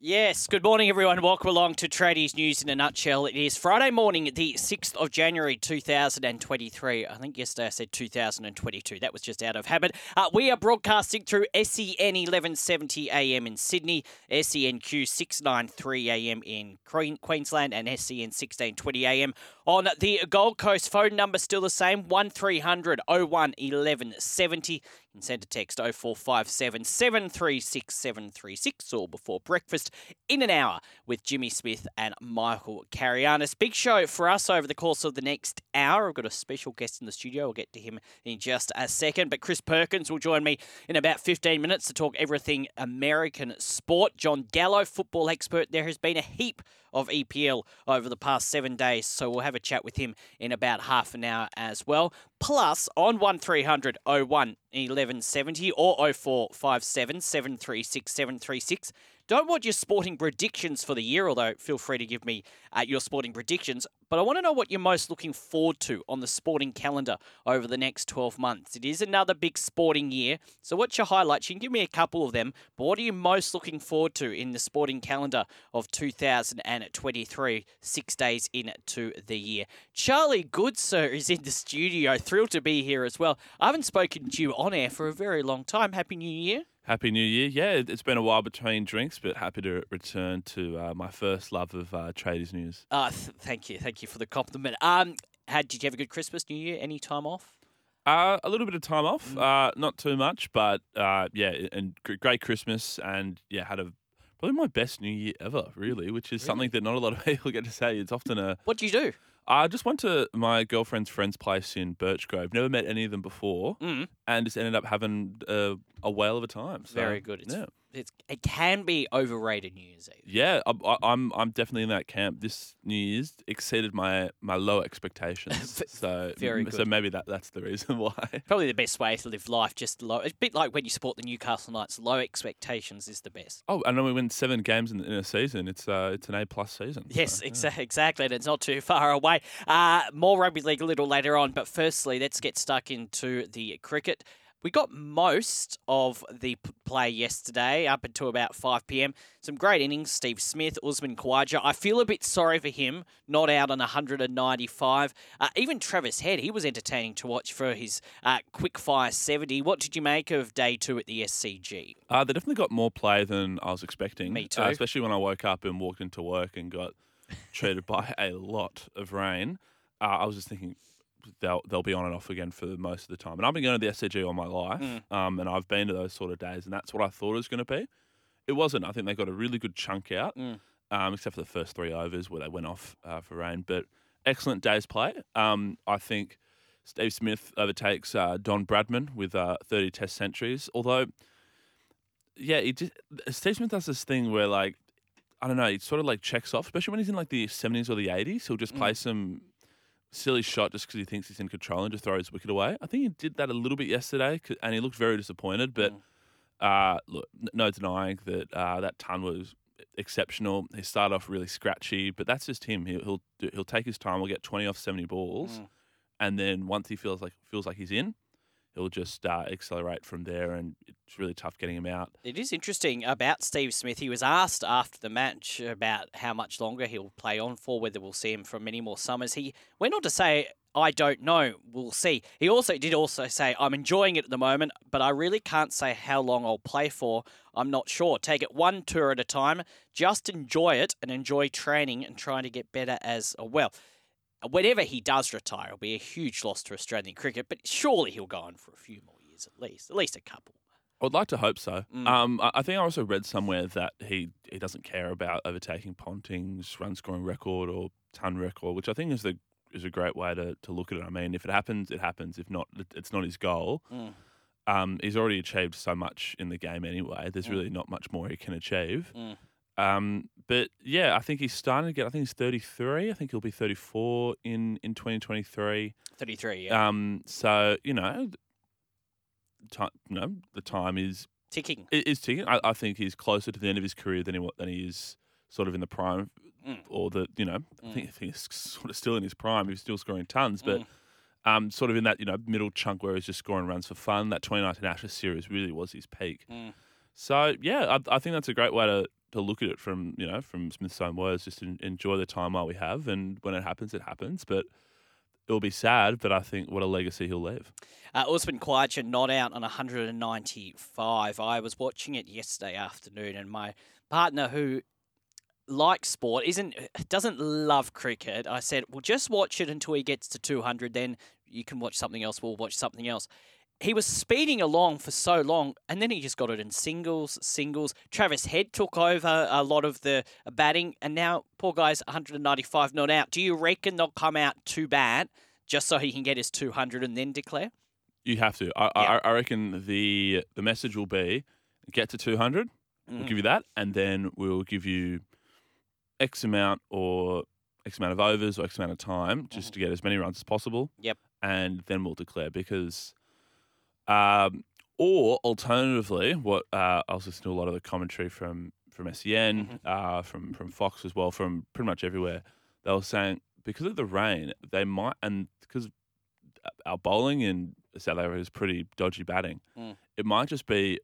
Yes, good morning, everyone. Welcome along to Tradies News in a nutshell. It is Friday morning, the 6th of January 2023. I think yesterday I said 2022. That was just out of habit. Uh, we are broadcasting through SEN 1170 AM in Sydney, SENQ 693 AM in Queensland, and SEN 1620 AM on the Gold Coast. Phone number still the same 1300 01 1170 can send a text 0457 736 736 or before breakfast in an hour with Jimmy Smith and Michael Carayannis. Big show for us over the course of the next hour. I've got a special guest in the studio. I'll get to him in just a second. But Chris Perkins will join me in about 15 minutes to talk everything American sport. Jon Gallo, football expert. There has been a heap of EPL over the past seven days. So we'll have a chat with him in about half an hour as well. Plus, on 1300 01 1170 or 0457 736 736. Don't want your sporting predictions for the year, although feel free to give me uh, your sporting predictions. But I want to know what you're most looking forward to on the sporting calendar over the next 12 months. It is another big sporting year. So, what's your highlights? You can give me a couple of them, but what are you most looking forward to in the sporting calendar of 2023, six days into the year? Charlie Goodsir is in the studio. Thrilled to be here as well. I haven't spoken to you on air for a very long time. Happy New Year. Happy New Year. Yeah, it's been a while between drinks, but happy to return to uh, my first love of uh, tradies news. Uh, th- thank you. Thank you for the compliment. Um, had, did you have a good Christmas, New Year? Any time off? Uh, a little bit of time off, mm. uh, not too much, but uh, yeah, and great Christmas, and yeah, had a probably my best New Year ever, really, which is really? something that not a lot of people get to say. It's often a. What do you do? I just went to my girlfriend's friend's place in Birchgrove. Never met any of them before, mm. and just ended up having a, a whale of a time. So, Very good. It's yeah it's, it can be overrated New Year's Eve. Yeah, I, am I'm, I'm definitely in that camp. This New Year's exceeded my my low expectations. so very good. So maybe that that's the reason why. Probably the best way to live life, just low. It's a bit like when you support the Newcastle Knights. Low expectations is the best. Oh, and then we win seven games in, in a season. It's uh it's an A plus season. Yes, so, exa- yeah. exactly, and it's not too far away. Uh, more rugby league a little later on, but firstly, let's get stuck into the cricket. We got most of the play yesterday up until about 5 p.m. Some great innings. Steve Smith, Usman Khawaja. I feel a bit sorry for him, not out on 195. Uh, even Travis Head, he was entertaining to watch for his uh, quick fire 70. What did you make of day two at the SCG? Uh, they definitely got more play than I was expecting. Me too. Uh, especially when I woke up and walked into work and got treated by a lot of rain. Uh, I was just thinking, they'll they'll be on and off again for most of the time. And I've been going to the SCG all my life, mm. um, and I've been to those sort of days, and that's what I thought it was going to be. It wasn't. I think they got a really good chunk out, mm. um, except for the first three overs where they went off uh, for rain. But excellent day's play. Um, I think Steve Smith overtakes uh, Don Bradman with uh, 30 Test centuries. Although, yeah, he just, Steve Smith does this thing where like. I don't know. He sort of like checks off, especially when he's in like the 70s or the 80s. He'll just play mm. some silly shot just because he thinks he's in control and just throw his wicket away. I think he did that a little bit yesterday, and he looked very disappointed. But mm. uh, look, no denying that uh, that ton was exceptional. He started off really scratchy, but that's just him. He'll he'll, do, he'll take his time. He'll get twenty off seventy balls, mm. and then once he feels like feels like he's in, he'll just uh, accelerate from there, and it's really tough getting him out. It is interesting about Steve Smith. He was asked after the match about how much longer he'll play on for, whether we'll see him for many more summers. He went on to say, I don't know. We'll see. He also did also say, I'm enjoying it at the moment, but I really can't say how long I'll play for. I'm not sure. Take it one tour at a time. Just enjoy it and enjoy training and trying to get better as well whenever he does retire, it'll be a huge loss to Australian cricket, but surely he'll go on for a few more years at least, at least a couple. I'd like to hope so. Mm. Um, I think I also read somewhere that he, he doesn't care about overtaking Ponting's run scoring record or ton record, which I think is the is a great way to, to look at it. I mean, if it happens, it happens. If not, it's not his goal. Mm. Um, he's already achieved so much in the game anyway. There's mm. really not much more he can achieve. Mm. Um, but yeah, I think he's starting to get. I think he's 33. I think he'll be 34 in in 2023. 33, yeah. Um, so you know, time, you know, the time is Ticking. is ticking. I, I think he's closer to the end of his career than he than he is sort of in the prime, Mm. or the you know, I think, I think he's sort of still in his prime. He's still scoring tons, but Mm. um, sort of in that you know middle chunk where he's just scoring runs for fun. That 2019 Ashes series really was his peak. Mm. So yeah, I, I think that's a great way to, to look at it from you know from Smith's own words. Just en- enjoy the time while we have, and when it happens, it happens. But it'll be sad. But I think what a legacy he'll leave. Uh, Usman Khawaja not out on 195. I was watching it yesterday afternoon, and my partner, who likes sport, isn't doesn't love cricket. I said, "Well, just watch it until he gets to 200. Then you can watch something else. We'll watch something else." He was speeding along for so long, and then he just got it in singles, singles. Travis Head took over a lot of the batting, and now poor guy's 195 not out. Do you reckon they'll come out too bad just so he can get his 200 and then declare? You have to. I, Yeah. I, I reckon the the message will be get to 200. We'll Mm. give you that, and then we'll give you X amount or X amount of overs or X amount of time just to get as many runs as possible. Yep. And then we'll declare because, um, or alternatively, what uh, I was listening to a lot of the commentary from from SEN, Mhm. uh, from from Fox as well, from pretty much everywhere. They were saying because of the rain, they might and because our bowling in South Africa is pretty dodgy batting. Mm. It might just be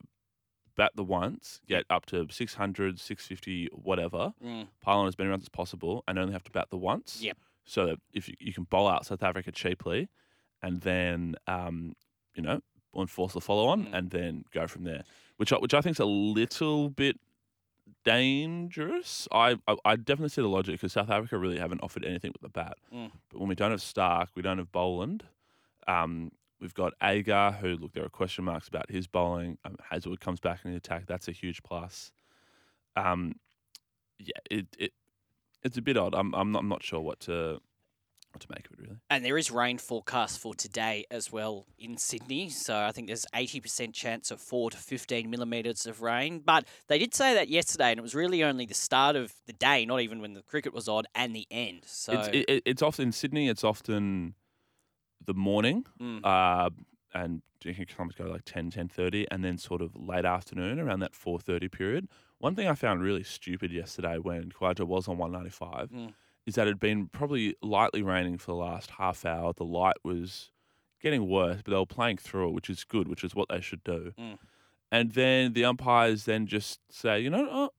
bat the once, get up to 600, 650, whatever, Mm. pile on as many runs as possible, and only have to bat the once. Yep. So that if you, you can bowl out South Africa cheaply, and then um, you know enforce the follow on, Mm. and then go from there. Which I, which I think is a little bit dangerous. I I, I definitely see the logic because South Africa really haven't offered anything with the bat. Mm. But when we don't have Stark, we don't have Boland. Um, we've got Agar, who look there are question marks about his bowling. Um, Hazlewood comes back in the attack. That's a huge plus. Um, yeah, it it it's a bit odd. I'm I'm not, I'm not sure what to what to make of it really. And there is rain forecast for today as well in Sydney. So I think there's 80% chance of 4 to 15 millimetres of rain. But they did say that yesterday, and it was really only the start of the day, not even when the cricket was on, and the end. So It's it, it- it's often in Sydney. It's often the morning, Mm. uh, and you can sometimes go like 10, 10.30, and then sort of late afternoon around that four thirty period. One thing I found really stupid yesterday when Khawaja was on one ninety five Mm. Is that it had been probably lightly raining for the last half hour. The light was getting worse, but they were playing through it, which is good, which is what they should do. Mm. And then the umpires then just say, you know, oh,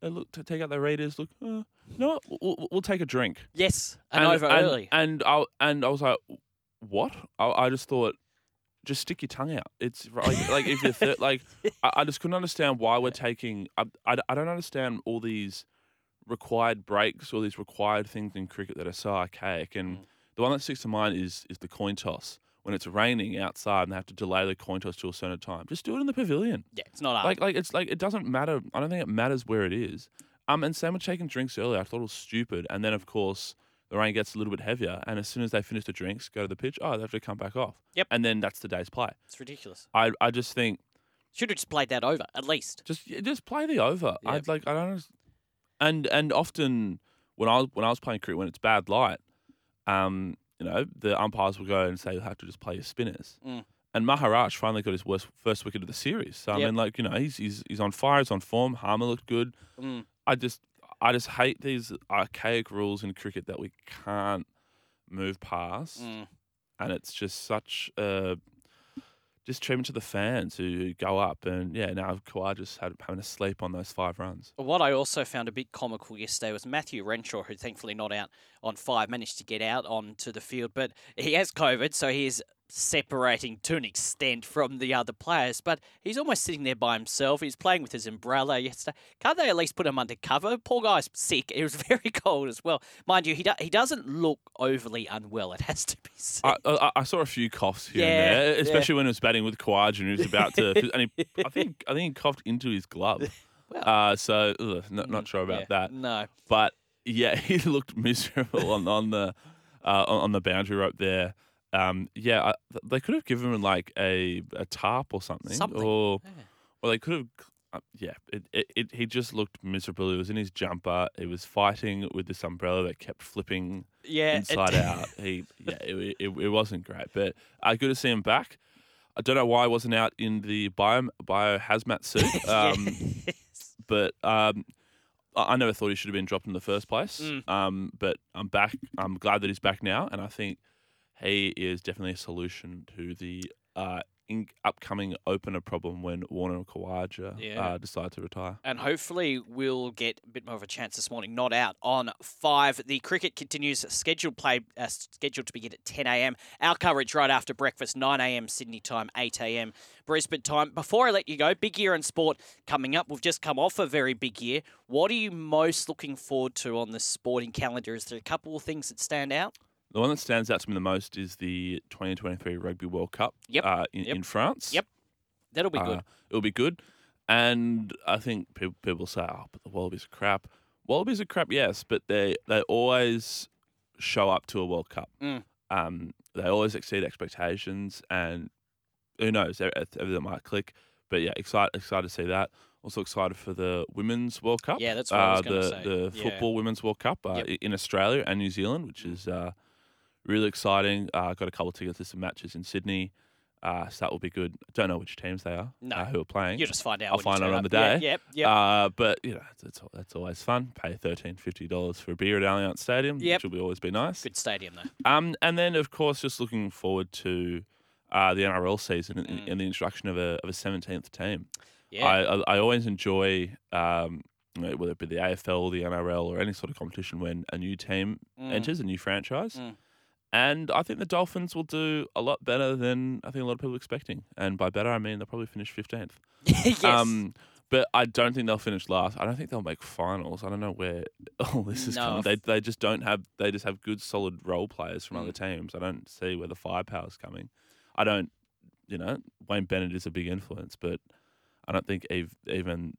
they look to take out their readers. Look, uh, you know what? We'll, we'll- take a drink yes, and, over and, early. And I and I was like, what? I, I just thought, just stick your tongue out. It's like, like if you're thir- like, I, I just couldn't understand why we're taking. I, I, I don't understand all these required breaks, or these required things in cricket that are so archaic. And Mm. the one that sticks to mind is is the coin toss. When it's raining outside and they have to delay the coin toss to a certain time, just do it in the pavilion. yeah, it's not hard. Like like it's like it doesn't matter. I don't think it matters where it is. Um, and same with taking drinks earlier. I thought it was stupid. And then of course the rain gets a little bit heavier, and as soon as they finish the drinks, go to the pitch. Oh, they have to come back off. Yep. And then that's the day's play. it's ridiculous. I I just think Should have just played that over, at least. just just play the over. Yeah. I'd like I don't. And and often when I was when I was playing cricket when it's bad light, um, you know the umpires will go and say you have to just play your spinners. Mm. And Maharaj finally got his worst, first wicket of the series. So I Yep. mean, like you know, he's he's he's on fire. He's on form. Harmer looked good. Mm. I just I just hate these archaic rules in cricket that we can't move past, Mm. and it's just such a just treatment to the fans who go up and yeah. Now Khawaja just had having to sleep on those five runs. What I also found a bit comical yesterday was Matthew Renshaw, who thankfully not out on five, managed to get out onto the field, but he has COVID, so he is separating to an extent from the other players. But he's almost sitting there by himself. He's playing with his umbrella yesterday. Can't they at least put him under cover? Poor guy's sick. It was very cold as well, mind you. He do- he doesn't look overly unwell. It has to be said. I, I, I saw a few coughs here Yeah, and there, yeah. especially when he was batting with Kawaj and he was about to. and he, I think I think he coughed into his glove. Well, Uh, so ugh, not, not sure about Yeah, that. No. But yeah, he looked miserable on on the uh, on, on the boundary rope there. Um, yeah, I, they could have given him like a, a tarp or something, Something. or Yeah. or they could have uh, yeah, it, it, it, he just looked miserable. He was in his jumper. He was fighting with this umbrella that kept flipping Yeah, it- inside out. He, yeah, it, it, it wasn't great, but uh, good to see him back. I don't know why I wasn't out in the bio, bio hazmat suit, um, Yes. but um, I I never thought he should have been dropped in the first place. Mm. Um, but I'm back. I'm glad that he's back now, and I think he is definitely a solution to the uh, in- upcoming opener problem when Warner and Khawaja Yeah. uh, decide to retire. And hopefully we'll get a bit more of a chance this morning. Not out on five. The cricket continues scheduled play uh, scheduled to begin at 10 a.m. Our coverage right after breakfast, 9 a.m. Sydney time, 8 a.m. Brisbane time. Before I let you go, big year in sport coming up. We've just come off a very big year. What are you most looking forward to on the sporting calendar? Is there a couple of things that stand out? The one that stands out to me the most is the 2023 Rugby World Cup Yep, uh, in, yep, in France. yep. That'll be good. Uh, it'll be good. And I think people, people say, oh, but the Wallabies are crap. Wallabies are crap, yes, but they, they always show up to a World Cup. Mm. Um, they always exceed expectations, and who knows, everything might click. But yeah, excited, excited to see that. Also excited for the Women's World Cup. Yeah, that's what I was uh, gonna the, say. The Yeah. Football Women's World Cup uh, Yep. in Australia and New Zealand, which is uh, really exciting. Uh, got a couple of tickets to some matches in Sydney. Uh, so that will be good. Don't know which teams they are No. uh, who are playing. You just find out. I'll find out on the day. Yep, yep. Uh, but you know, it's, it's, that's always fun. Pay $13, $50 for a beer at Allianz Stadium, Yep. which will be, always be nice. Good stadium though. Um, and then of course, just looking forward to uh, the NRL season and, Mm. and the introduction of a of a seventeenth team. Yeah. I, I I always enjoy um, you know, whether it be the AFL, the NRL, or any sort of competition when a new team Mm. enters a new franchise. Mm. And I think the Dolphins will do a lot better than I think a lot of people are expecting. And by better, I mean they'll probably finish fifteenth. yes. Um, but I don't think they'll finish last. I don't think they'll make finals. I don't know where all this is No, coming. They they just don't have. They just have good solid role players from Mm. other teams. I don't see where the firepower is coming. I don't. You know, Wayne Bennett is a big influence, but I don't think ev- even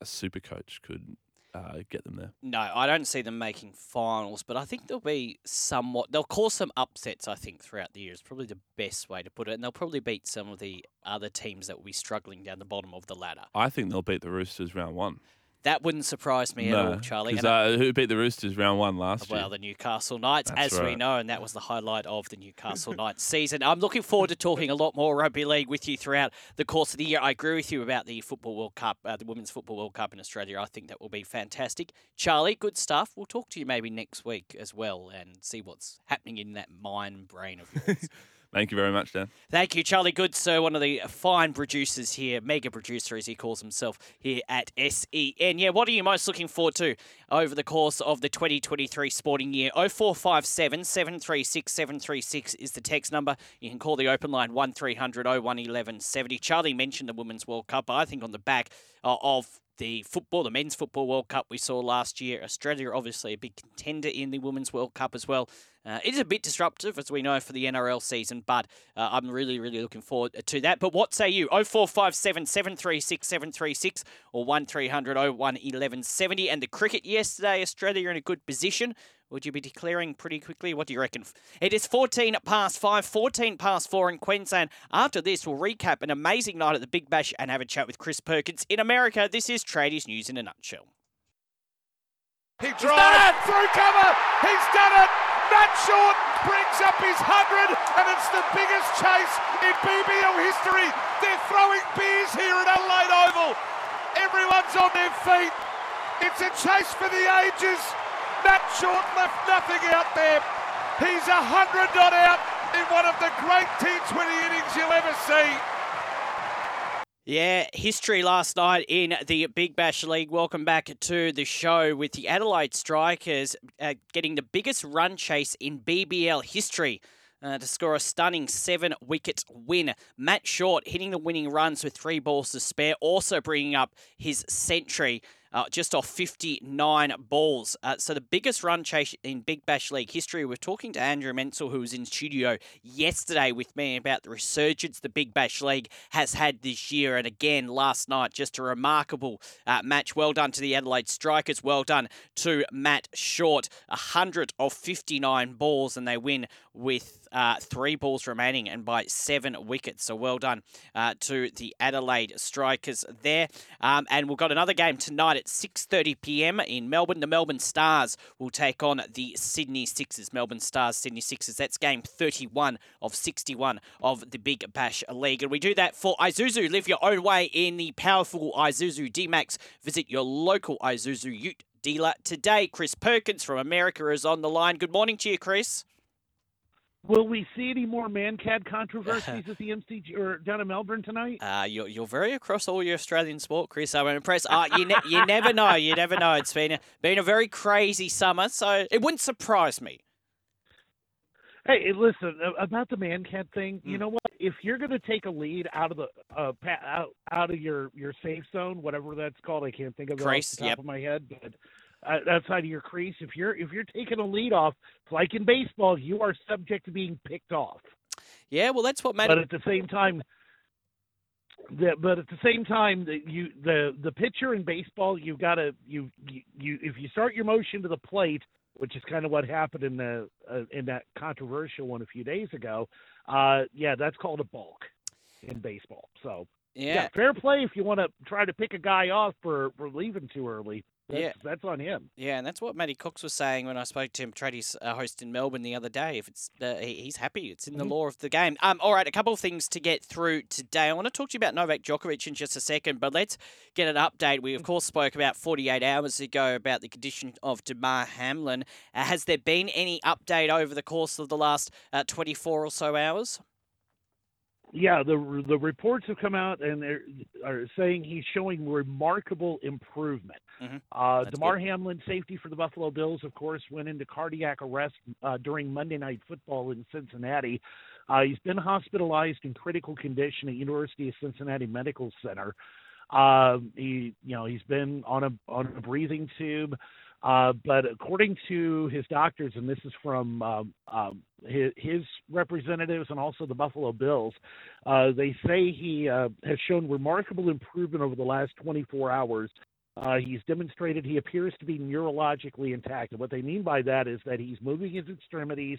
a super coach could uh, get them there. No, I don't see them making finals, but I think they'll be somewhat. They'll cause some upsets. I think throughout the year is probably the best way to put it, and they'll probably beat some of the other teams that will be struggling down the bottom of the ladder. I think they'll beat the Roosters round one. That wouldn't surprise me at all, Charlie. And uh, who beat the Roosters round one last well, year? the Newcastle Knights, That's as we know, and that was the highlight of the Newcastle Knights season. I'm looking forward to talking a lot more rugby league with you throughout the course of the year. I agree with you about the Football World Cup, uh, the Women's Football World Cup in Australia. I think that will be fantastic. Charlie, good stuff. We'll talk to you maybe next week as well and see what's happening in that mind brain of yours. Thank you very much, Dan. Thank you, Charlie Goodsir, one of the fine producers here, mega producer as he calls himself here at SEN. Yeah, what are you most looking forward to over the course of the 2023 sporting year? 0457 736 736 is the text number. You can call the open line 1300 01 1170. Charlie mentioned the Women's World Cup. I think on the back uh, of the football, the men's football World Cup we saw last year. Australia, obviously, a big contender in the Women's World Cup as well. Uh, it is a bit disruptive, as we know, for the NRL season, but uh, I'm really, really looking forward to that. But what say you? 0457 736 736 or 1300 01 1170. And the cricket yesterday, Australia in a good position. Would you be declaring pretty quickly? What do you reckon? It is 14 past 5, 14 past 4 in Queensland. After this, we'll recap an amazing night at the Big Bash and have a chat with Chris Perkins. In America, this is Tradies News in a nutshell. He drives through cover. He's done it. Matt Short brings up his 100, and it's the biggest chase in BBL history. They're throwing beers here at Adelaide Oval. Everyone's on their feet. It's a chase for the ages. Matt Short left nothing out there. He's a 100 not out in one of the great T20 innings you'll ever see. Yeah, history last night in the Big Bash League. Welcome back to the show with the Adelaide Strikers uh, getting the biggest run chase in BBL history. Uh, to score a stunning seven wicket win. Matt Short hitting the winning runs with three balls to spare, also bringing up his century. Uh, just off 59 balls. Uh, so the biggest run chase in Big Bash League history. We're talking to Andrew Menczel, who was in studio yesterday with me about the resurgence the Big Bash League has had this year. And again, last night, just a remarkable uh, match. Well done to the Adelaide Strikers. Well done to Matt Short. 100 of 59 balls, and they win with uh, three balls remaining and by seven wickets. So well done uh, to the Adelaide Strikers there. Um, and we've got another game tonight at 6:30 p.m. in Melbourne. The Melbourne Stars will take on the Sydney Sixers. Melbourne Stars, Sydney Sixers. That's game 31 of 61 of the Big Bash League. And we do that for Isuzu. Live your own way in the powerful Isuzu D-Max. Visit your local Isuzu Ute dealer today. Chris Perkins from America is on the line. Good morning to you, Chris. Will we see any more Mankad controversies at the MCG or down in Melbourne tonight? Uh, you're, you're very across all your Australian sport, Chris. I'm impressed. Uh, you, ne- you never know. You never know. It's been a, been a very crazy summer, so it wouldn't surprise me. Hey, listen about the Mankad thing. You Mm. know what? If you're going to take a lead out of the uh, pa- out out of your your safe zone, whatever that's called, I can't think of it Crease, off the top yep. of my head, but outside of your crease, if you're if you're taking a lead off, like in baseball, you are subject to being picked off. Yeah, well, that's what made but it. at the same time the, but at the same time the you the the pitcher in baseball you've got to you, you you if you start your motion to the plate which is kind of what happened in the uh, in that controversial one a few days ago uh yeah that's called a balk in baseball so yeah, Yeah, fair play if you want to try to pick a guy off for for leaving too early that's, Yeah. that's on him yeah, and that's what Matty Cox was saying when I spoke to him, Tradi's uh, host in Melbourne the other day. If it's uh, he, he's happy, it's in the Mhm. law of the game. Um, all right, a couple of things to get through today. I want to talk to you about Novak Djokovic in just a second, but let's get an update. We of course spoke about 48 hours ago about the condition of Damar Hamlin. Uh, has there been any update over the course of the last uh, 24 or so hours? Yeah, the the reports have come out and they're are saying he's showing remarkable improvement. Mhm. Uh, Damar Hamlin, safety for the Buffalo Bills, of course, went into cardiac arrest uh, during Monday Night Football in Cincinnati. Uh, he's been hospitalized in critical condition at University of Cincinnati Medical Center. Uh, he, you know, he's been on a on a breathing tube. Uh, but according to his doctors, and this is from um, um, his, his representatives and also the Buffalo Bills, uh, they say he uh, has shown remarkable improvement over the last 24 hours. Uh, he's demonstrated he appears to be neurologically intact. And what they mean by that is that he's moving his extremities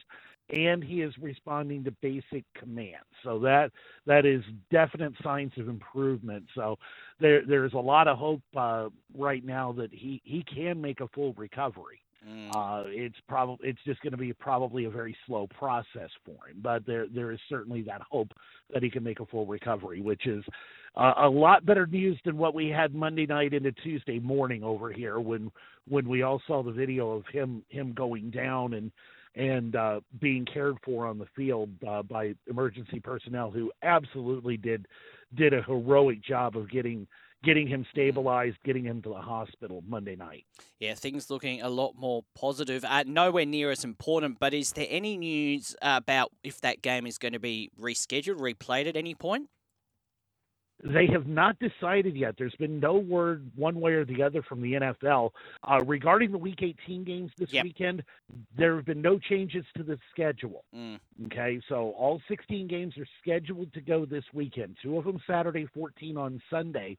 and he is responding to basic commands. So that that is definite signs of improvement. So there there's a lot of hope uh, right now that he he can make a full recovery. Mm. Uh, it's probably it's just going to be probably a very slow process for him, but there there is certainly that hope that he can make a full recovery, which is uh, a lot better news than what we had Monday night into Tuesday morning over here when when we all saw the video of him him going down and and uh, being cared for on the field uh, by emergency personnel who absolutely did did a heroic job of getting getting him stabilized, getting him to the hospital Monday night. Yeah, things looking a lot more positive. Uh, nowhere near as important, but is there any news about if that game is going to be rescheduled, replayed at any point? They have not decided yet. There's been no word one way or the other from the NFL uh, regarding the Week 18 games this Yep. weekend. There have been no changes to the schedule. Mm. Okay, so all 16 games are scheduled to go this weekend. Two of them Saturday, 14 on Sunday.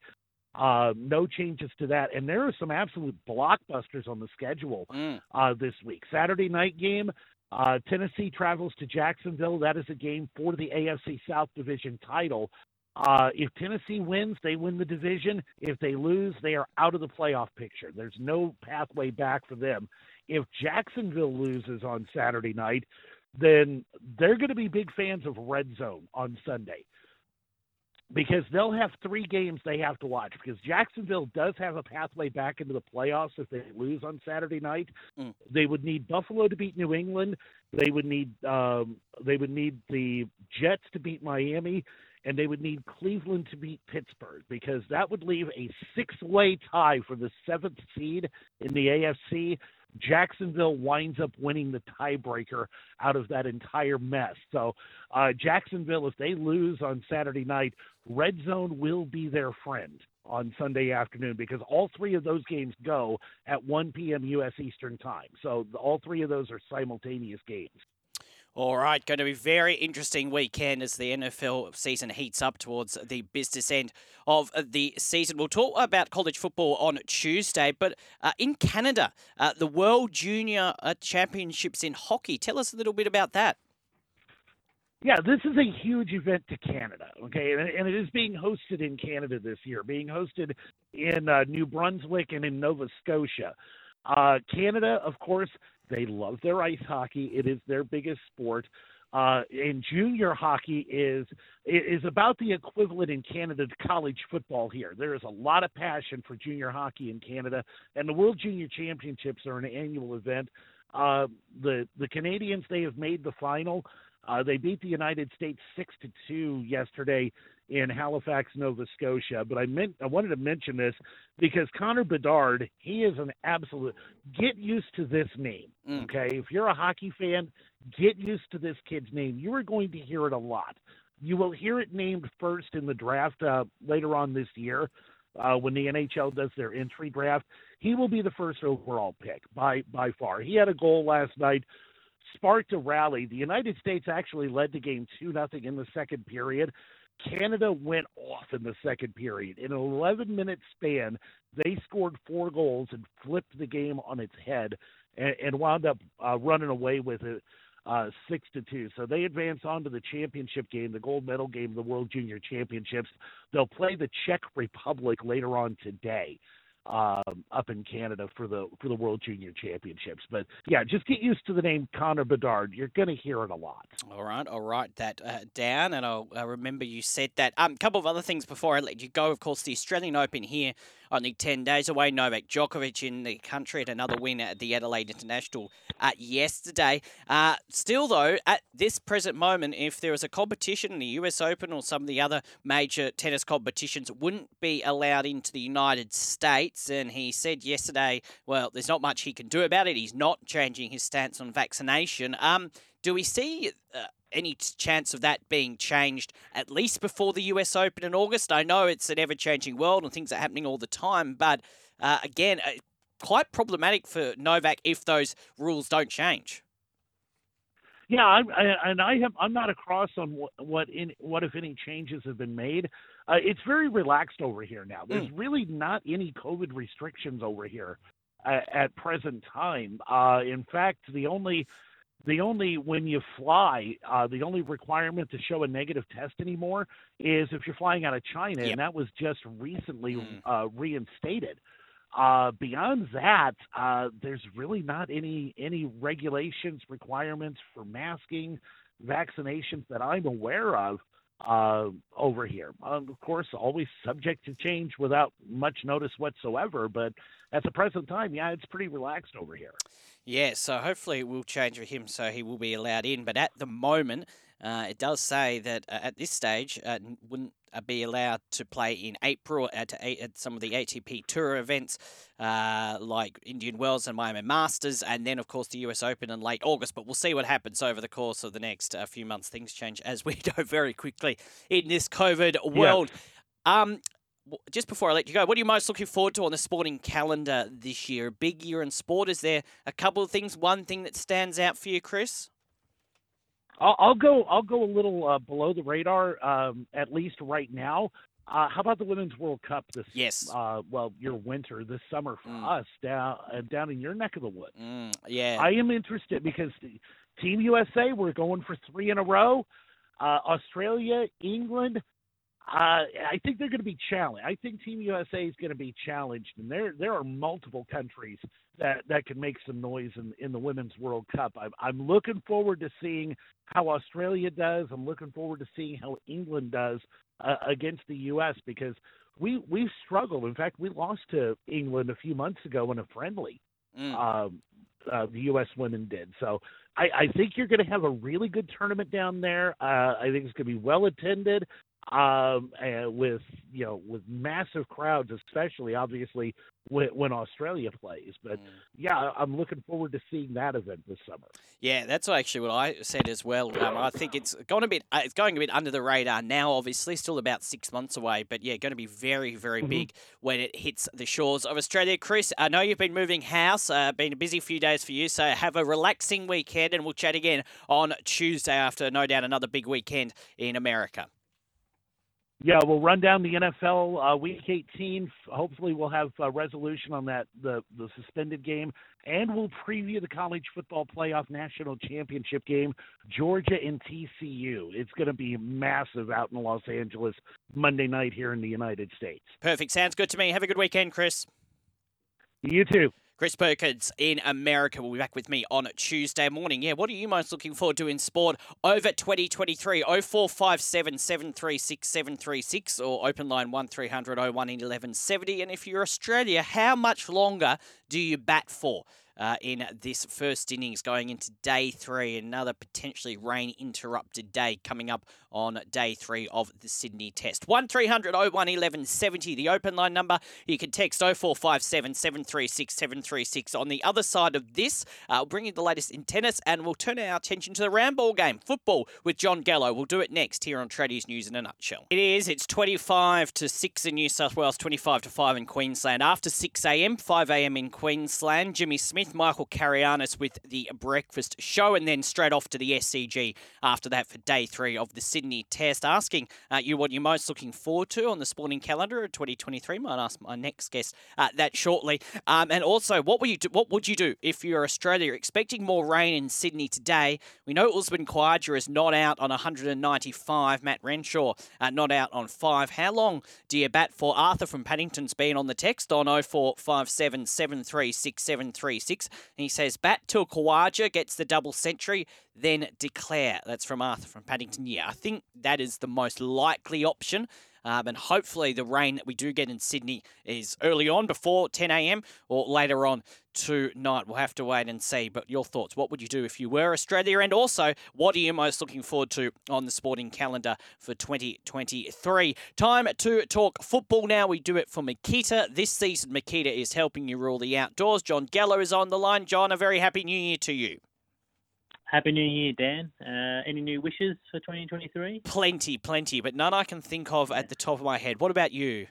Uh, no changes to that, and there are some absolute blockbusters on the schedule Mm. uh, this week. Saturday night game, uh, Tennessee travels to Jacksonville. That is a game for the AFC South Division title. Uh, if Tennessee wins, they win the division. If they lose, they are out of the playoff picture. There's no pathway back for them. If Jacksonville loses on Saturday night, then they're going to be big fans of Red Zone on Sunday because they'll have three games they have to watch because Jacksonville does have a pathway back into the playoffs if they lose on Saturday night. Mm. They would need Buffalo to beat New England. They would need um, they would need the Jets to beat Miami, and they would need Cleveland to beat Pittsburgh because that would leave a six-way tie for the seventh seed in the AFC. Jacksonville winds up winning the tiebreaker out of that entire mess. So, uh, Jacksonville, if they lose on Saturday night, Red Zone will be their friend on Sunday afternoon because all three of those games go at 1 p.m. U.S. Eastern Time. So all three of those are simultaneous games. All right, going to be very interesting weekend as the NFL season heats up towards the business end of the season. We'll talk about college football on Tuesday, but uh, in Canada, uh, the World Junior uh, Championships in hockey. Tell us a little bit about that. Yeah, this is a huge event to Canada, okay, and, it is being hosted in Canada this year, being hosted in uh, New Brunswick and in Nova Scotia. Uh, Canada, of course, they love their ice hockey. It is their biggest sport. Uh, and junior hockey is is about the equivalent in Canada to college football here. There is a lot of passion for junior hockey in Canada, and the World Junior Championships are an annual event. Uh, the the Canadians they have made the final. Uh, they beat the United States six to two yesterday in Halifax, Nova Scotia. But I meant I wanted to mention this because Connor Bedard, he is an absolute. Get used to this name, mm. okay? If you're a hockey fan, get used to this kid's name. You are going to hear it a lot. You will hear it named first in the draft uh, later on this year. Uh, when the NHL does their entry draft, he will be the first overall pick by by far. He had a goal last night sparked a rally. The United States actually led the game 2 nothing in the second period. Canada went off in the second period. In an 11 minute span, they scored four goals and flipped the game on its head and, and wound up uh, running away with it uh, six to two. So they advance on to the championship game, the gold medal game, the World Junior Championships. They'll play the Czech Republic later on today um, up in Canada for the for the World Junior Championships. But yeah, just get used to the name Connor Bedard. You're going to hear it a lot. All right, I'll write that uh, down, and I'll uh, remember you said that. A um, couple of other things before I let you go. Of course, the Australian Open here only 10 days away. Novak Djokovic in the country at another win at the Adelaide International uh, yesterday. Uh, still, though, at this present moment, if there was a competition in the US Open or some of the other major tennis competitions, wouldn't be allowed into the United States. And he said yesterday, well, there's not much he can do about it. He's not changing his stance on vaccination. Um, do we see uh, any chance of that being changed at least before the US Open in August? I know it's an ever changing world and things are happening all the time, but uh, again, uh, quite problematic for Novak if those rules don't change. Yeah, I'm, I, and I have I'm not across on what what, in, what if any changes have been made. Uh, it's very relaxed over here now. There's mm. really not any COVID restrictions over here at, at present time. Uh, in fact, the only the only when you fly, uh, the only requirement to show a negative test anymore is if you're flying out of China, yep. and that was just recently mm. uh, reinstated. Uh, beyond that, uh, there's really not any any regulations, requirements for masking, vaccinations that I'm aware of uh, over here. Um, of course, always subject to change without much notice whatsoever. But at the present time, yeah, it's pretty relaxed over here. Yeah, so hopefully it will change for him so he will be allowed in. But at the moment, uh, it does say that uh, at this stage, uh, wouldn't uh, be allowed to play in April at, at some of the ATP Tour events uh, like Indian Wells and Miami Masters, and then, of course, the US Open in late August. But we'll see what happens over the course of the next uh, few months. Things change, as we know, very quickly in this COVID world. Yeah. Um, just before I let you go, what are you most looking forward to on the sporting calendar this year? A big year in sport. Is there a couple of things? One thing that stands out for you, Chris? I'll, I'll go. I'll go a little uh, below the radar, um, at least right now. Uh, how about the Women's World Cup this? Yes. Uh, well, your winter this summer for mm. us down uh, down in your neck of the woods. Mm, yeah. I am interested because Team USA we're going for three in a row. Uh, Australia, England, uh, I think they're going to be challenged. I think Team USA is going to be challenged, and there there are multiple countries that that can make some noise in in the Women's World Cup. I'm I'm looking forward to seeing how Australia does. I'm looking forward to seeing how England does uh, against the U.S. because we we struggled. In fact, we lost to England a few months ago in a friendly. Mm. Um, uh, the U.S. women did. So I, I think you're going to have a really good tournament down there. Uh, I think it's going to be well attended. Um, uh, with you know with massive crowds, especially obviously when, when Australia plays. But mm. yeah, I'm looking forward to seeing that event this summer. Yeah, that's actually what I said as well. Um, I think it's going a bit, uh, it's going a bit under the radar now. Obviously, still about six months away, but yeah, going to be very, very mm-hmm. big when it hits the shores of Australia. Chris, I know you've been moving house. Uh, been a busy few days for you, so have a relaxing weekend, and we'll chat again on Tuesday after no doubt another big weekend in America. Yeah, we'll run down the NFL uh, Week 18. Hopefully, we'll have a resolution on that the the suspended game, and we'll preview the college football playoff national championship game, Georgia and TCU. It's going to be massive out in Los Angeles Monday night here in the United States. Perfect. Sounds good to me. Have a good weekend, Chris. You too. Chris Perkins in America will be back with me on Tuesday morning. Yeah, what are you most looking forward to in sport over 2023? 0457 736 736 or open line 1300 01 1170. And if you're Australia, how much longer do you bat for? uh, in this first innings going into day three. Another potentially rain interrupted day coming up on day three of the Sydney Test. 1300 01 1170, the open line number. You can text 0457 736 736. On the other side of this, uh, will bring you the latest in tennis and we'll turn our attention to the round ball game, football with Jon Gallo. We'll do it next here on Tradies News in a nutshell. It is, it's 25 to 6 in New South Wales, 25 to 5 in Queensland. After 6 a.m., 5 a.m. in Queensland, Jimmy Smith Michael Carayannis with the breakfast show, and then straight off to the SCG after that for day three of the Sydney Test. Asking uh, you what you're most looking forward to on the sporting calendar of 2023. Might ask my next guest uh, that shortly. Um, and also, what would you do, what would you do if you're Australia expecting more rain in Sydney today? We know Usman Khawaja is not out on 195. Matt Renshaw uh, not out on five. How long do you bat for? Arthur from Paddington's been on the text on 0457 736 736. And he says, bat till Khawaja gets the double century, then declare. That's from Arthur from Paddington. Yeah, I think that is the most likely option. Um, and hopefully, the rain that we do get in Sydney is early on before 10 a.m. or later on tonight. We'll have to wait and see. But your thoughts? What would you do if you were Australia? And also, what are you most looking forward to on the sporting calendar for 2023? Time to talk football now. We do it for Makita. This season, Makita is helping you rule the outdoors. Jon Gallo is on the line. John, a very happy new year to you. Happy New Year, Dan. Uh, any new wishes for 2023? Plenty, plenty, but none I can think of at the top of my head. What about you?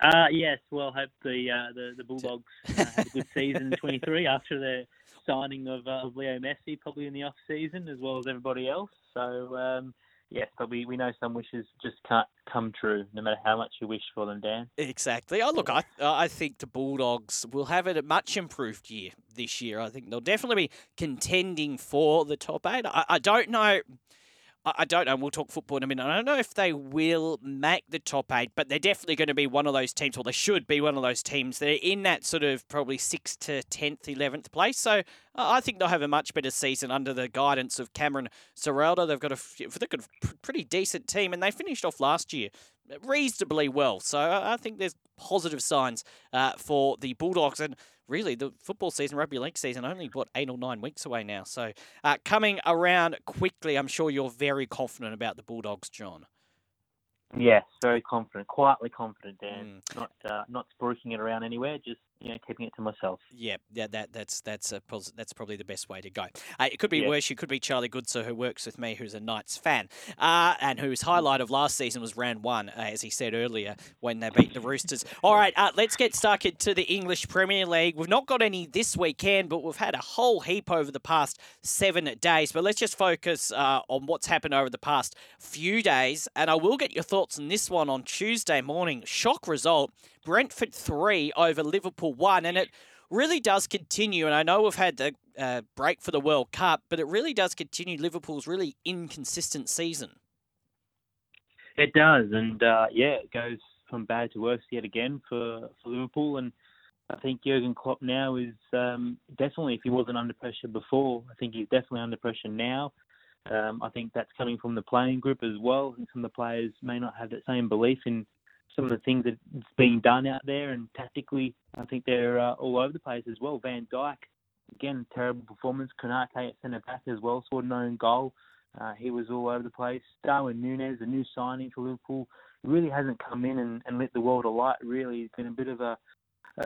Uh, yes, well, hope the uh, the, the Bulldogs uh, have a good season 23 after the signing of, uh, of Leo Messi, probably in the off season as well as everybody else. So um, yes, but we, we know some wishes just can't come true, no matter how much you wish for them, Dan. Exactly. Oh, look, I uh, I think the Bulldogs will have it a much improved year this year. I think they'll definitely be contending for the top eight. I, I don't know. I don't know. We'll talk football in a minute. I don't know if they will make the top eight, but they're definitely going to be one of those teams, or they should be one of those teams They're in that sort of probably sixth to tenth, eleventh place. So I think they'll have a much better season under the guidance of Cameron Ciraldo. They've got a they've got a pretty decent team, and they finished off last year reasonably well. So I think there's positive signs uh, for the Bulldogs and really the football season, rugby league season, only what eight or nine weeks away now. So uh, coming around quickly, I'm sure you're very confident about the Bulldogs, John. Yes, very confident, quietly confident, Dan. Mm. Not uh, not spruiking it around anywhere, just you know, keeping it to myself. Yeah, yeah, that that's that's a pos- that's probably the best way to go. Uh, it could be yeah. worse. You could be Charlie Goodsir, who works with me, who's a Knights fan, uh, and whose highlight of last season was round one, uh, as he said earlier, when they beat the Roosters. All right, uh, let's get stuck into the English Premier League. We've not got any this weekend, but we've had a whole heap over the past seven days. But let's just focus uh, on what's happened over the past few days, and I will get your thoughts on this one on Tuesday morning. Shock result Brentford 3 over Liverpool 1. And it really does continue. And I know we've had the uh, break for the World Cup, but it really does continue Liverpool's really inconsistent season. It does. And uh, yeah, it goes from bad to worse yet again for, for Liverpool. And I think Jurgen Klopp now is um, definitely, if he wasn't under pressure before, I think he's definitely under pressure now. Um, I think that's coming from the playing group as well. Some of the players may not have that same belief in some of the things that's being done out there, and tactically, I think they're uh, all over the place as well. Van Dijk, again, terrible performance. Konate at centre back as well, scored an own goal. Uh, he was all over the place. Darwin Nunez, a new signing for Liverpool, really hasn't come in and, and lit the world alight. Really, he's been a bit of a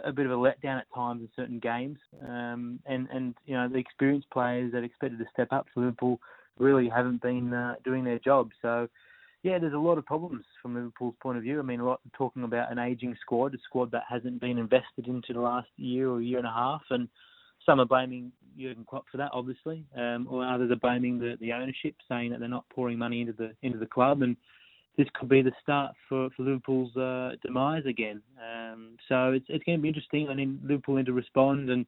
a bit of a letdown at times in certain games. Um, and and you know the experienced players that expected to step up for Liverpool really haven't been uh, doing their job. So yeah, there's a lot of problems from Liverpool's point of view. I mean, a lot talking about an aging squad, a squad that hasn't been invested into the last year or year and a half, and some are blaming Jurgen Klopp for that, obviously, um, or others are blaming the, the ownership, saying that they're not pouring money into the into the club, and this could be the start for, for Liverpool's uh, demise again. Um, so it's it's going to be interesting. I mean, Liverpool need to respond, and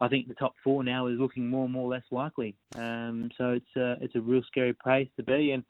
I think the top four now is looking more and more less likely. Um, so it's uh, it's a real scary place to be, and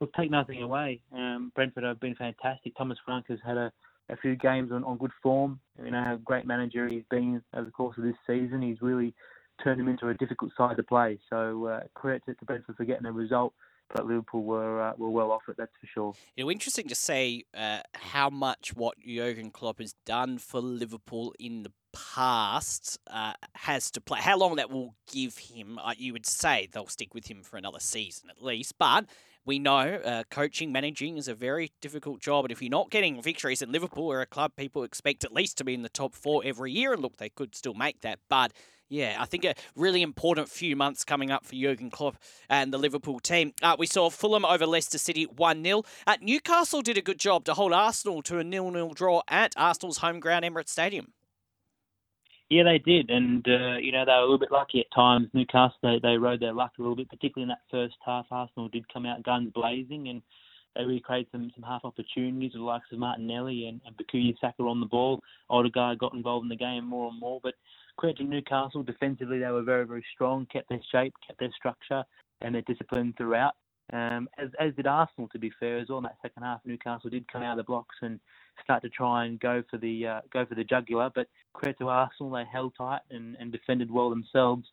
we'll take nothing away. Um, Brentford have been fantastic. Thomas Frank has had a, a few games on, on good form. You know how great manager he's been over the course of this season. He's really turned him into a difficult side to play. So uh, credit to Brentford for getting a result but Liverpool were uh, were well off it. That's for sure. It'll interesting to see uh, how much what Jurgen Klopp has done for Liverpool in the past uh, has to play. How long that will give him? Uh, you would say they'll stick with him for another season at least, but. We know uh, coaching, managing is a very difficult job, and if you're not getting victories at Liverpool, are a club people expect at least to be in the top four every year, and look, they could still make that, but yeah, I think a really important few months coming up for Jurgen Klopp and the Liverpool team. Uh, we saw Fulham over Leicester City 1 0. Uh, Newcastle did a good job to hold Arsenal to a nil nil draw at Arsenal's home ground, Emirates Stadium. Yeah, they did, and uh, you know they were a little bit lucky at times. Newcastle they, they rode their luck a little bit, particularly in that first half. Arsenal did come out guns blazing, and they really created some, some half opportunities with the likes of Martinelli and, and Bukayo Saka on the ball. Odegaard got involved in the game more and more, but credit to Newcastle. Defensively, they were very, very strong, kept their shape, kept their structure, and their discipline throughout. Um, as, as did Arsenal, to be fair, as well. In that second half, Newcastle did come out of the blocks and start to try and go for the uh, go for the jugular. But credit to Arsenal, they held tight and, and defended well themselves.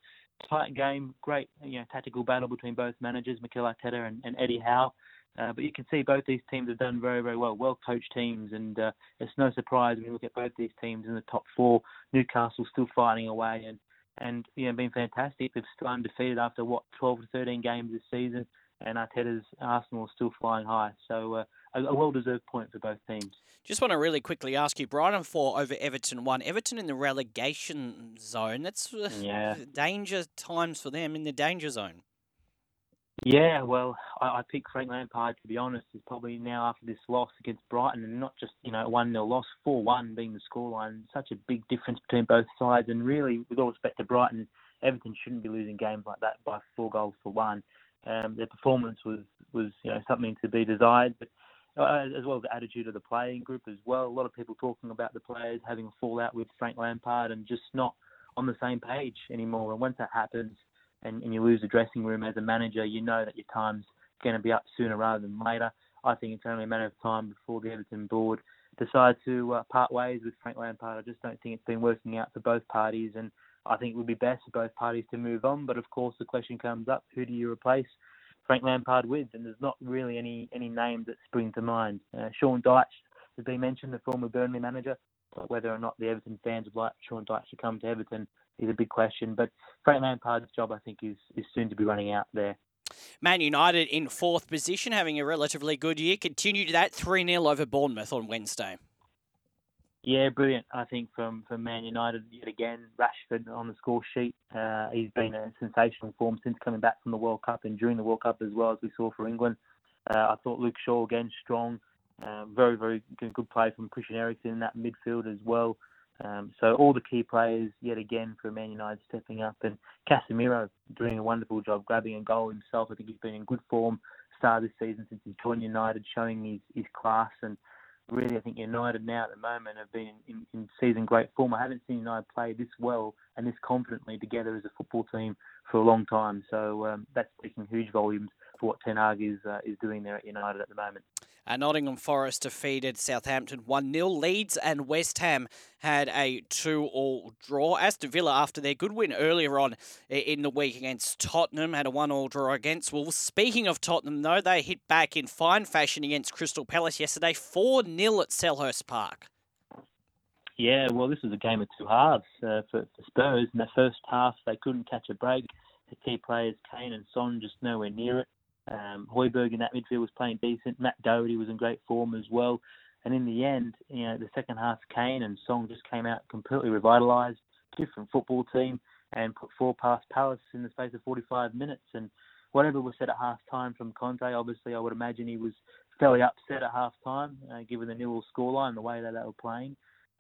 Tight game, great you know tactical battle between both managers, Mikel Arteta and, and Eddie Howe. Uh, but you can see both these teams have done very, very well, well coached teams, and uh, it's no surprise when you look at both these teams in the top four. Newcastle still fighting away and and you know been fantastic. They've still undefeated after what 12 to 13 games this season, and Arteta's Arsenal is still flying high. So uh, a, a well-deserved point for both teams. Just want to really quickly ask you, Brighton four over Everton one. Everton in the relegation zone. That's uh, yeah. danger times for them in the danger zone. Yeah, well, I, I pick Frank Lampard to be honest. Is probably now after this loss against Brighton, and not just you know one 0 loss, four one being the scoreline. Such a big difference between both sides, and really, with all respect to Brighton, Everton shouldn't be losing games like that by four goals for one. Um, their performance was was you know something to be desired, but uh, as well as the attitude of the playing group as well. A lot of people talking about the players having a fallout with Frank Lampard and just not on the same page anymore. And once that happens, and, and you lose the dressing room as a manager, you know that your time's going to be up sooner rather than later. I think it's only a matter of time before the Everton board decide to uh, part ways with Frank Lampard. I just don't think it's been working out for both parties, and I think it would be best for both parties to move on. But of course, the question comes up: who do you replace Frank Lampard with? And there's not really any any names that spring to mind. Uh, Sean Dyche has been mentioned, the former Burnley manager. Whether or not the Everton fans would like Sean Dyche to come to Everton is a big question. But Frank Lampard's job, I think, is, is soon to be running out there. Man United in fourth position, having a relatively good year. Continued that 3 0 over Bournemouth on Wednesday. Yeah, brilliant. I think from, from Man United yet again, Rashford on the score sheet. Uh, he's been a sensational form since coming back from the World Cup and during the World Cup as well as we saw for England. Uh, I thought Luke Shaw again strong, uh, very very good, good play from Christian Eriksen in that midfield as well. Um, so all the key players yet again for Man United stepping up, and Casemiro doing a wonderful job grabbing a goal himself. I think he's been in good form start this season since he's joined United, showing his, his class. And really, I think United now at the moment have been in, in season great form. I haven't seen United play this well and this confidently together as a football team for a long time. So um, that's speaking huge volumes for what Ten Hag is uh, is doing there at United at the moment. Uh, Nottingham Forest defeated Southampton 1 0. Leeds and West Ham had a 2 all draw. Aston Villa, after their good win earlier on in the week against Tottenham, had a 1 all draw against Wolves. Speaking of Tottenham, though, they hit back in fine fashion against Crystal Palace yesterday 4 0 at Selhurst Park. Yeah, well, this was a game of two halves uh, for, for Spurs. In the first half, they couldn't catch a break. The key players, Kane and Son, just nowhere near it. Um, Højbjerg in that midfield was playing decent. Matt Doherty was in great form as well. And in the end, you know, the second half, Kane and Son just came out completely revitalised, different football team, and put four past Palace in the space of 45 minutes. And whatever was said at half time from Conte, obviously I would imagine he was fairly upset at half time, uh, given the nil scoreline, the way that they were playing,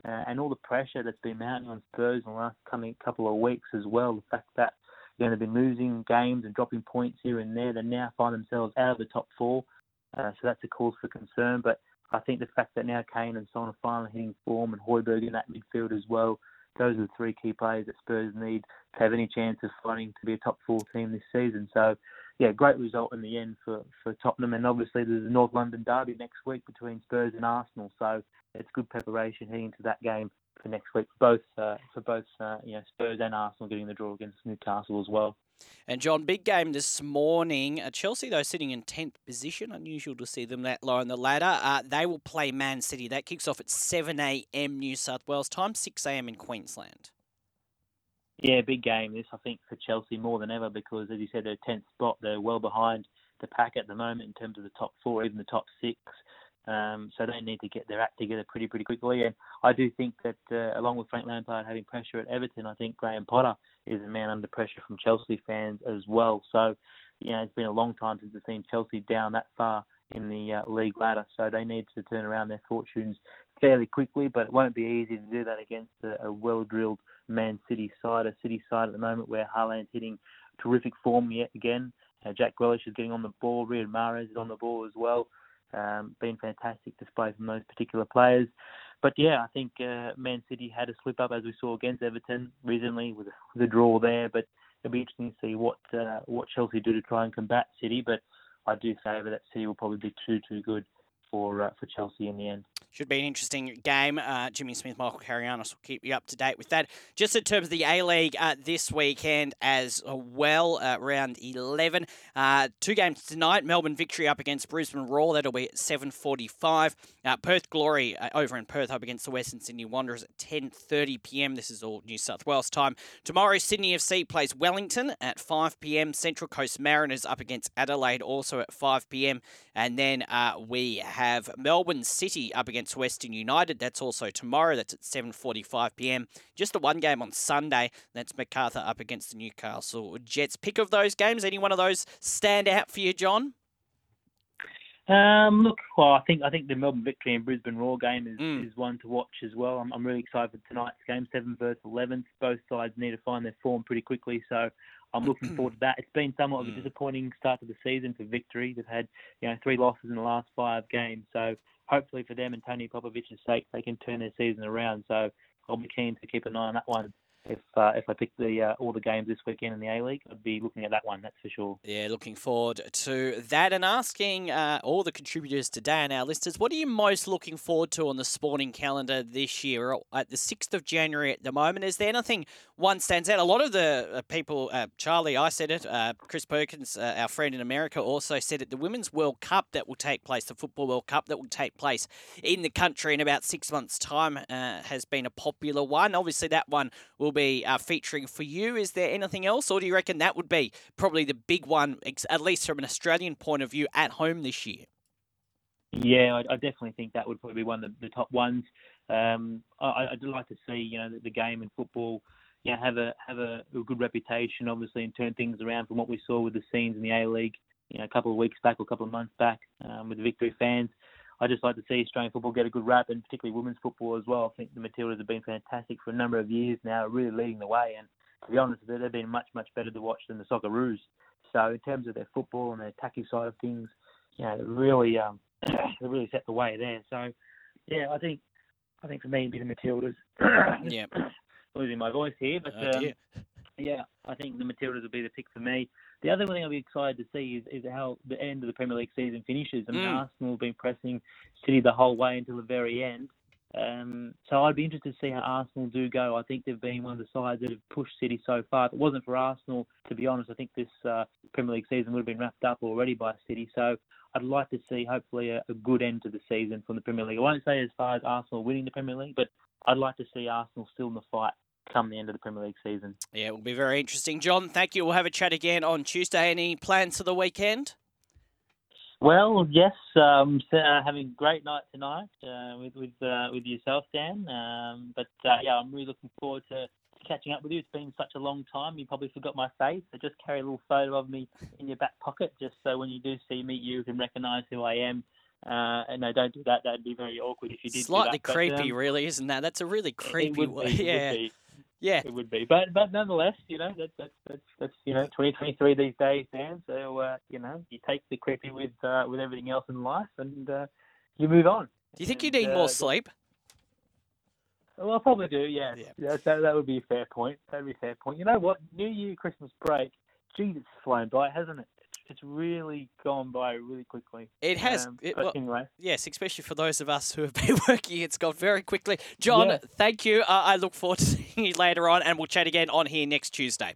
uh, and all the pressure that's been mounting on Spurs in the last coming couple of weeks as well. The fact that know, they've been losing games and dropping points here and there. They now find themselves out of the top four, uh, so that's a cause for concern. But I think the fact that now Kane and Son are finally hitting form and Højbjerg in that midfield as well, those are the three key players that Spurs need to have any chance of fighting to be a top four team this season. So, yeah, great result in the end for, for Tottenham. And obviously, there's a North London derby next week between Spurs and Arsenal. So, it's good preparation heading into that game for next week for both uh, for both uh, you know Spurs and Arsenal getting the draw against Newcastle as well. And Jon, big game this morning. Uh, Chelsea, though, sitting in tenth position. Unusual to see them that low on the ladder. Uh, they will play Man City. That kicks off at seven a.m. New South Wales time, six a.m. in Queensland. Yeah, big game this I think for Chelsea more than ever because as you said, they're tenth spot. They're well behind the pack at the moment in terms of the top four, even the top six. Um, so they need to get their act together pretty pretty quickly. And I do think that uh, along with Frank Lampard having pressure at Everton, I think Graham Potter is a man under pressure from Chelsea fans as well. So you know it's been a long time since we've seen Chelsea down that far in the uh, league ladder. So they need to turn around their fortunes fairly quickly, but it won't be easy to do that against a, a well-drilled Man City side, a City side at the moment where Haaland's hitting terrific form yet again. Uh, Jack Grealish is getting on the ball. Riyad Mahrez is on the ball as well. Um, been fantastic display from those particular players. But yeah, I think uh, Man City had a slip up as we saw against Everton recently with a, with a draw there. But it'll be interesting to see what uh, what Chelsea do to try and combat City. But I do favour that City will probably be too too good for uh, for Chelsea in the end. Should be an interesting game. Uh, Jimmy Smith, Michael Carayannis will keep you up to date with that. Just in terms of the A League uh, this weekend as well, uh, round 11. Uh, two games tonight. Melbourne victory up against Brisbane Roar. That'll be at 7.45. Uh, Perth Glory uh, over in Perth up against the Western Sydney Wanderers at 10.30pm. This is all New South Wales time. Tomorrow, Sydney FC plays Wellington at 5pm. Central Coast Mariners up against Adelaide also at 5pm. And then we have Melbourne City up against against Western United. That's also tomorrow. That's at 7:45 p.m. Just the one game on Sunday. That's Macarthur up against the Newcastle Jets. Pick of those games. Any one of those stand out for you, Jon? Um, look, well, I think I think the Melbourne victory and Brisbane Roar game is, mm. is one to watch as well. I'm, I'm really excited for tonight's game, seven versus eleventh. Both sides need to find their form pretty quickly, so I'm looking forward to that. It's been somewhat of a mm. disappointing start to the season for victory. They've had you know three losses in the last five games, so hopefully for them and Tony Popovic's sake, they can turn their season around. So I'll be keen to keep an eye on that one if uh, if I pick the uh, all the games this weekend in the A League, I'd be looking at that one. That's for sure. Yeah, looking forward to that and asking uh, all the contributors today and our listeners, what are you most looking forward to on the sporting calendar this year? At the sixth of January at the moment, is there anything one stands out? A lot of the uh, people, uh, Charlie, I said it. Uh, Chris Perkins, our friend in America, also said it. The Women's World Cup that will take place, the Football World Cup that will take place in the country in about six months' time, has been a popular one. Obviously, that one will will be uh, featuring for you. Is there anything else, or do you reckon that would be probably the big one, at least from an Australian point of view, at home this year? Yeah, I, I definitely think that would probably be one of the, the top ones. Um, I, would like to see you know the, the game in football, yeah, have a have a, a, good reputation, obviously, and turn things around from what we saw with the scenes in the A League, you know, a couple of weeks back or a couple of months back um, with the Victory fans. I just like to see Australian football get a good rap, and particularly women's football as well. I think the Matildas have been fantastic for a number of years now, really leading the way. And to be honest, they've been much, much better to watch than the Socceroos. So in terms of their football and their attacking side of things, you know, really, um, they really set the way there. So yeah, I think, I think for me, it'd be the Matildas. yeah. Losing my voice here, but oh, um, yeah, I think the Matildas will be the pick for me. The other thing I'll be excited to see is, is how the end of the Premier League season finishes. I mean, mm. Arsenal have been pressing City the whole way until the very end. Um, so I'd be interested to see how Arsenal do go. I think they've been one of the sides that have pushed City so far. If it wasn't for Arsenal, to be honest, I think this uh, Premier League season would have been wrapped up already by City. So I'd like to see hopefully a, a good end to the season from the Premier League. I won't say as far as Arsenal winning the Premier League, but I'd like to see Arsenal still in the fight come the end of the Premier League season. Yeah, it will be very interesting. Jon, thank you. We'll have a chat again on Tuesday. Any plans for the weekend? Well, yes, um, so, uh, having a great night tonight uh, with with uh, with yourself, Dan. Um, but uh, yeah, I'm really looking forward to catching up with you. It's been such a long time. You probably forgot my face, so just carry a little photo of me in your back pocket, just so when you do see me, you can recognise who I am. Uh, and no, don't do that. That'd be very awkward if you did. Slightly that. creepy, but, um, really, isn't that? That's a really creepy. It would be, yeah, It would. Yeah. It would be, but but nonetheless, you know that's that's that's, that's you know 2023 these days, Dan. So uh, you know you take the creepy with uh, with everything else in life, and uh, you move on. Do you think you need uh, more sleep? Well, I probably do. Yeah, Yeah. yeah. that, that would be a fair point. That would be a fair point. You know what? New Year, Christmas break. Geez, it's flown by, hasn't it? It's, really gone by really quickly. It has. Um, it- well, anyway, Yes, especially for those of us who have been working, it's gone very quickly. Jon, Yeah. thank you. Uh, I look forward to seeing you later on, and we'll chat again on here next Tuesday.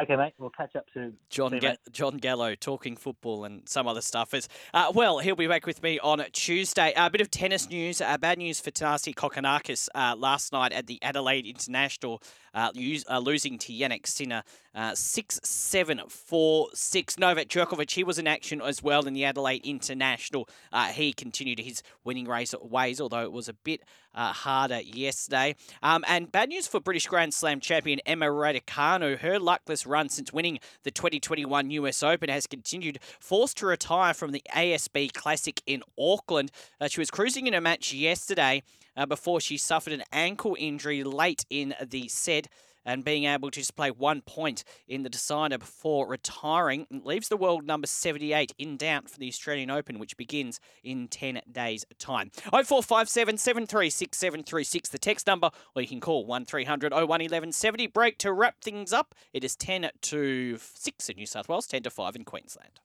Okay, mate. We'll catch up soon. Jon you, Ga- Jon Gallo talking football and some other stuff. Is uh, well, he'll be back with me on Tuesday. A bit of tennis news. Uh, bad news for Thanasi Kokkinakis uh, last night at the Adelaide International, uh, use, uh, losing to Jannik Sinner uh, six seven four six. Novak Djokovic he was in action as well in the Adelaide International. Uh, he continued his winning race ways, although it was a bit uh, harder yesterday. Um, and bad news for British Grand Slam champion Emma Raducanu. Her luckless run since winning the 2021 US Open has continued, forced to retire from the ASB Classic in Auckland. Uh, she was cruising in a match yesterday uh, before she suffered an ankle injury late in the set. And being able to just play one point in the decider before retiring leaves the world number 78 in doubt for the Australian Open, which begins in 10 days' time. 0457 736 736, the text number, or you can call 1300 01 1170. Break to wrap things up. It is 10 to 6 in New South Wales, 10 to 5 in Queensland.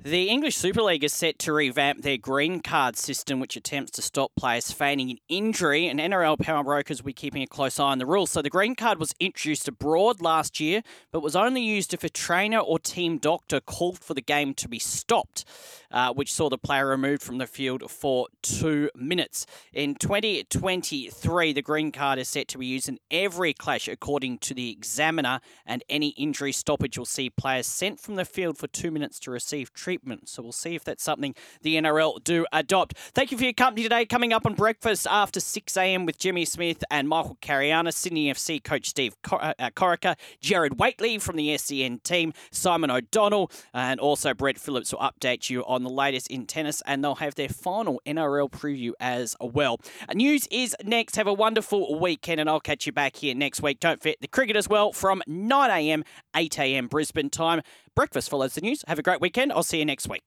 The English Super League is set to revamp their green card system, which attempts to stop players feigning an injury. And NRL Power Brokers will be keeping a close eye on the rules. So the green card was introduced abroad last year, but was only used if a trainer or team doctor called for the game to be stopped, uh, which saw the player removed from the field for two minutes. In 2023, the green card is set to be used in every clash, according to the examiner, and any injury stoppage will see players sent from the field for two minutes to receive treatment. So we'll see if that's something the NRL do adopt. Thank you for your company today. Coming up on breakfast after 6 a.m. with Jimmy Smith and Michael Carayannis, Sydney FC coach Steve Cor- uh, Corica, Jared Waitley from the SEN team, Simon O'Donnell, and also Brett Phillips will update you on the latest in tennis, and they'll have their final NRL preview as well. Uh, News is next. Have a wonderful weekend, and I'll catch you back here next week. Don't forget the cricket as well from 9 a.m., 8 a.m. Brisbane time. Breakfast follows the news. Have a great weekend. I'll see you next week.